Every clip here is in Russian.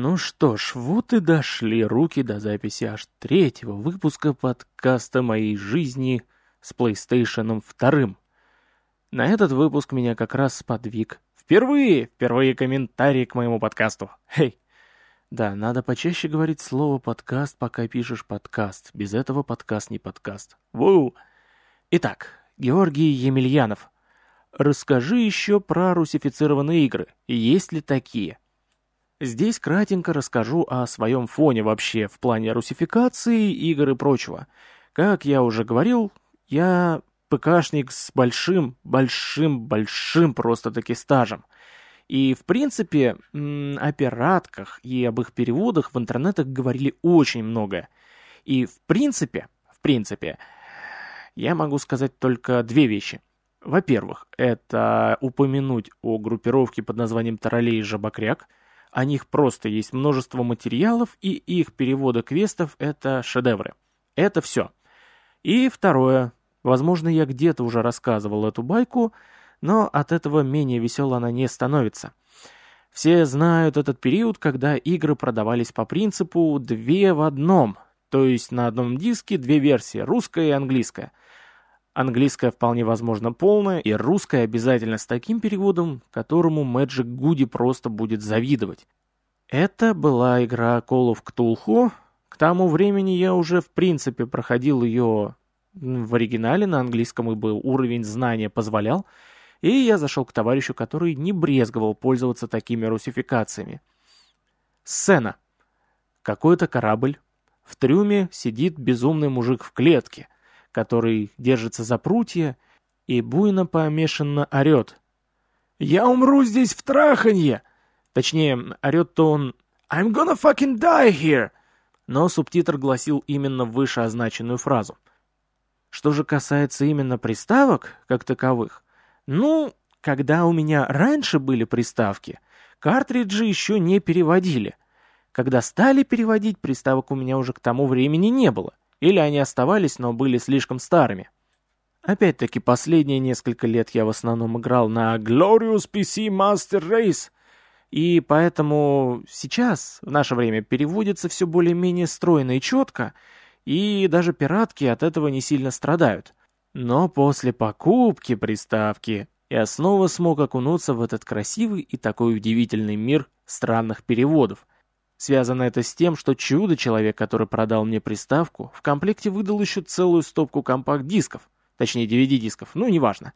Ну что ж, вот и дошли руки до записи аж третьего выпуска подкаста моей жизни с PlayStation 2. На этот выпуск меня как раз сподвиг. Впервые, впервые комментарий к моему подкасту. Хей! Да, надо почаще говорить слово «подкаст», пока пишешь подкаст. Без этого подкаст не подкаст. Ву! Итак, Георгий Емельянов. Расскажи еще про русифицированные игры. Есть ли такие? Здесь кратенько расскажу о своем фоне вообще в плане русификации игр и прочего. Как я уже говорил, я ПКшник с большим, большим, большим просто-таки стажем. И, в принципе, о пиратках и об их переводах в интернетах говорили очень много. И, в принципе, в принципе, я могу сказать только две вещи. Во-первых, это упомянуть о группировке под названием Таралей и Жабокряк – о них просто есть множество материалов, и их переводы квестов — это шедевры. Это все. И второе. Возможно, я где-то уже рассказывал эту байку, но от этого менее весело она не становится. Все знают этот период, когда игры продавались по принципу «две в одном», то есть на одном диске две версии, русская и английская — Английская вполне возможно полная, и русская обязательно с таким переводом, которому Magic Goody просто будет завидовать. Это была игра Call of Cthulhu. К тому времени я уже в принципе проходил ее в оригинале на английском, ибо уровень знания позволял, и я зашел к товарищу, который не брезговал пользоваться такими русификациями. Сцена. Какой-то корабль. В трюме сидит безумный мужик в клетке — который держится за прутья и буйно помешанно орет. «Я умру здесь в траханье!» Точнее, орет-то он «I'm gonna fucking die here!» Но субтитр гласил именно вышеозначенную фразу. Что же касается именно приставок, как таковых, ну, когда у меня раньше были приставки, картриджи еще не переводили. Когда стали переводить, приставок у меня уже к тому времени не было. Или они оставались, но были слишком старыми. Опять-таки, последние несколько лет я в основном играл на Glorious PC Master Race, и поэтому сейчас, в наше время, переводится все более-менее стройно и четко, и даже пиратки от этого не сильно страдают. Но после покупки приставки я снова смог окунуться в этот красивый и такой удивительный мир странных переводов — Связано это с тем, что чудо-человек, который продал мне приставку, в комплекте выдал еще целую стопку компакт-дисков, точнее DVD-дисков, ну неважно.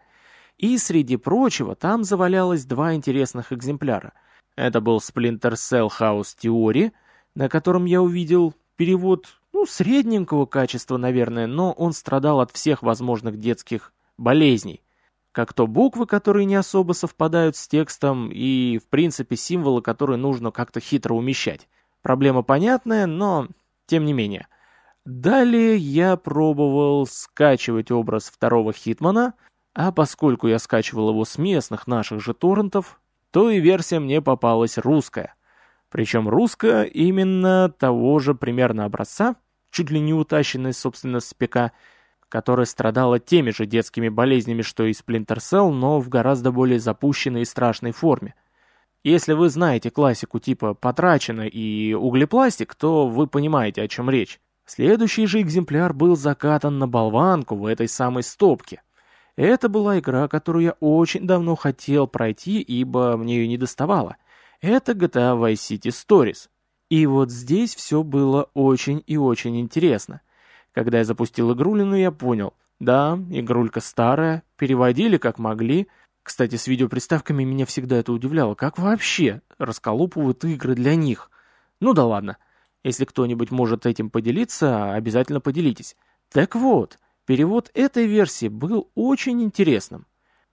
И среди прочего там завалялось два интересных экземпляра. Это был Splinter Cell House Theory, на котором я увидел перевод, ну, средненького качества, наверное, но он страдал от всех возможных детских болезней. Как то буквы, которые не особо совпадают с текстом, и, в принципе, символы, которые нужно как-то хитро умещать. Проблема понятная, но тем не менее. Далее я пробовал скачивать образ второго Хитмана, а поскольку я скачивал его с местных наших же торрентов, то и версия мне попалась русская. Причем русская именно того же примерно образца, чуть ли не утащенная, собственно, с ПК, которая страдала теми же детскими болезнями, что и Splinter Cell, но в гораздо более запущенной и страшной форме. Если вы знаете классику типа «потрачено» и «углепластик», то вы понимаете, о чем речь. Следующий же экземпляр был закатан на болванку в этой самой стопке. Это была игра, которую я очень давно хотел пройти, ибо мне ее не доставало. Это GTA Vice City Stories. И вот здесь все было очень и очень интересно. Когда я запустил игрулину, я понял, да, игрулька старая, переводили как могли, кстати, с видеоприставками меня всегда это удивляло. Как вообще расколупывают игры для них? Ну да ладно. Если кто-нибудь может этим поделиться, обязательно поделитесь. Так вот, перевод этой версии был очень интересным.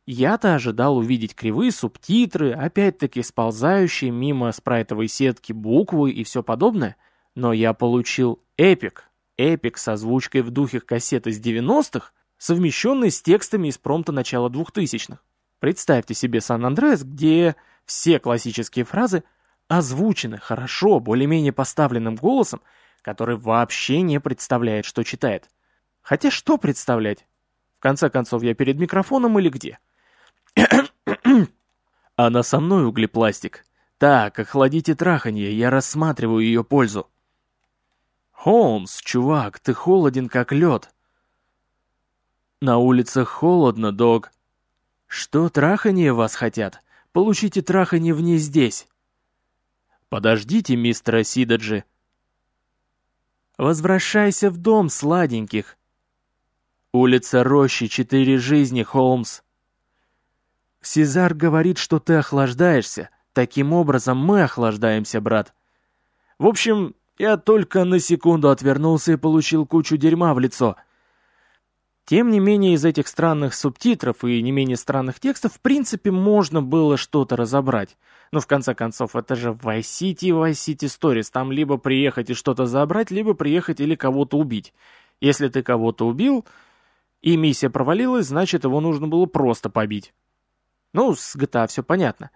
Я-то ожидал увидеть кривые субтитры, опять-таки сползающие мимо спрайтовой сетки буквы и все подобное, но я получил эпик. Эпик с озвучкой в духе кассеты с 90-х, совмещенный с текстами из промта начала 2000-х. Представьте себе Сан-Андреас, где все классические фразы озвучены хорошо, более-менее поставленным голосом, который вообще не представляет, что читает. Хотя что представлять? В конце концов, я перед микрофоном или где? Она со мной, углепластик. Так, охладите траханье, я рассматриваю ее пользу. Холмс, чувак, ты холоден как лед. На улицах холодно, дог. Что траханье вас хотят? Получите траханье вне здесь. Подождите, мистер Сидаджи. Возвращайся в дом, сладеньких. Улица Рощи, четыре жизни, Холмс. Сезар говорит, что ты охлаждаешься. Таким образом, мы охлаждаемся, брат. В общем, я только на секунду отвернулся и получил кучу дерьма в лицо. Тем не менее, из этих странных субтитров и не менее странных текстов, в принципе, можно было что-то разобрать. Но в конце концов, это же Vice City, Vice City Stories. Там либо приехать и что-то забрать, либо приехать или кого-то убить. Если ты кого-то убил, и миссия провалилась, значит, его нужно было просто побить. Ну, с GTA все понятно.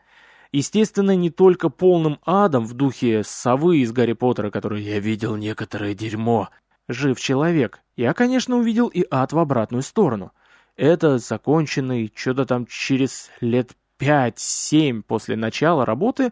Естественно, не только полным адом в духе совы из Гарри Поттера, который «я видел некоторое дерьмо», жив человек. Я, конечно, увидел и ад в обратную сторону. Это законченный, что-то там через лет 5-7 после начала работы,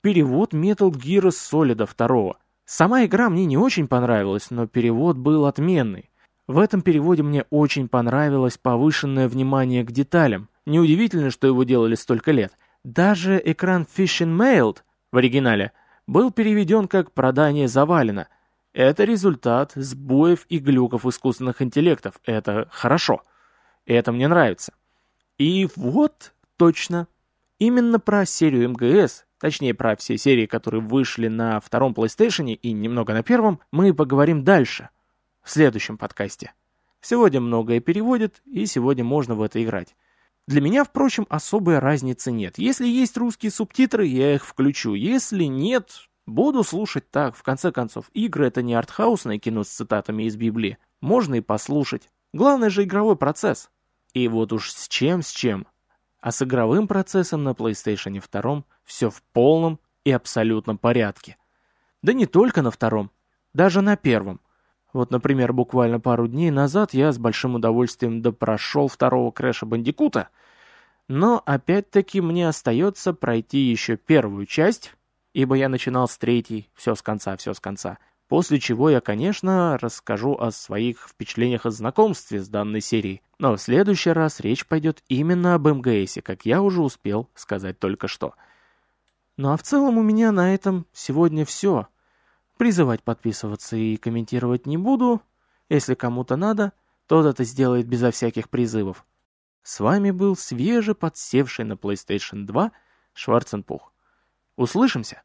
перевод Metal Gear Solid 2. Сама игра мне не очень понравилась, но перевод был отменный. В этом переводе мне очень понравилось повышенное внимание к деталям. Неудивительно, что его делали столько лет – даже экран Fishing Mailed в оригинале был переведен как «продание завалено». Это результат сбоев и глюков искусственных интеллектов. Это хорошо. Это мне нравится. И вот точно. Именно про серию МГС, точнее про все серии, которые вышли на втором PlayStation и немного на первом, мы поговорим дальше, в следующем подкасте. Сегодня многое переводит, и сегодня можно в это играть. Для меня, впрочем, особой разницы нет. Если есть русские субтитры, я их включу. Если нет, буду слушать так. В конце концов, игры — это не артхаусное кино с цитатами из Библии. Можно и послушать. Главное же игровой процесс. И вот уж с чем, с чем. А с игровым процессом на PlayStation 2 все в полном и абсолютном порядке. Да не только на втором, даже на первом. Вот, например, буквально пару дней назад я с большим удовольствием допрошел второго Крэша Бандикута, но опять-таки мне остается пройти еще первую часть, ибо я начинал с третьей, все с конца, все с конца. После чего я, конечно, расскажу о своих впечатлениях и знакомстве с данной серией. Но в следующий раз речь пойдет именно об МГСе, как я уже успел сказать только что. Ну а в целом у меня на этом сегодня все. Призывать подписываться и комментировать не буду. Если кому-то надо, тот это сделает безо всяких призывов. С вами был свеже подсевший на PlayStation 2 Шварценпух. Услышимся!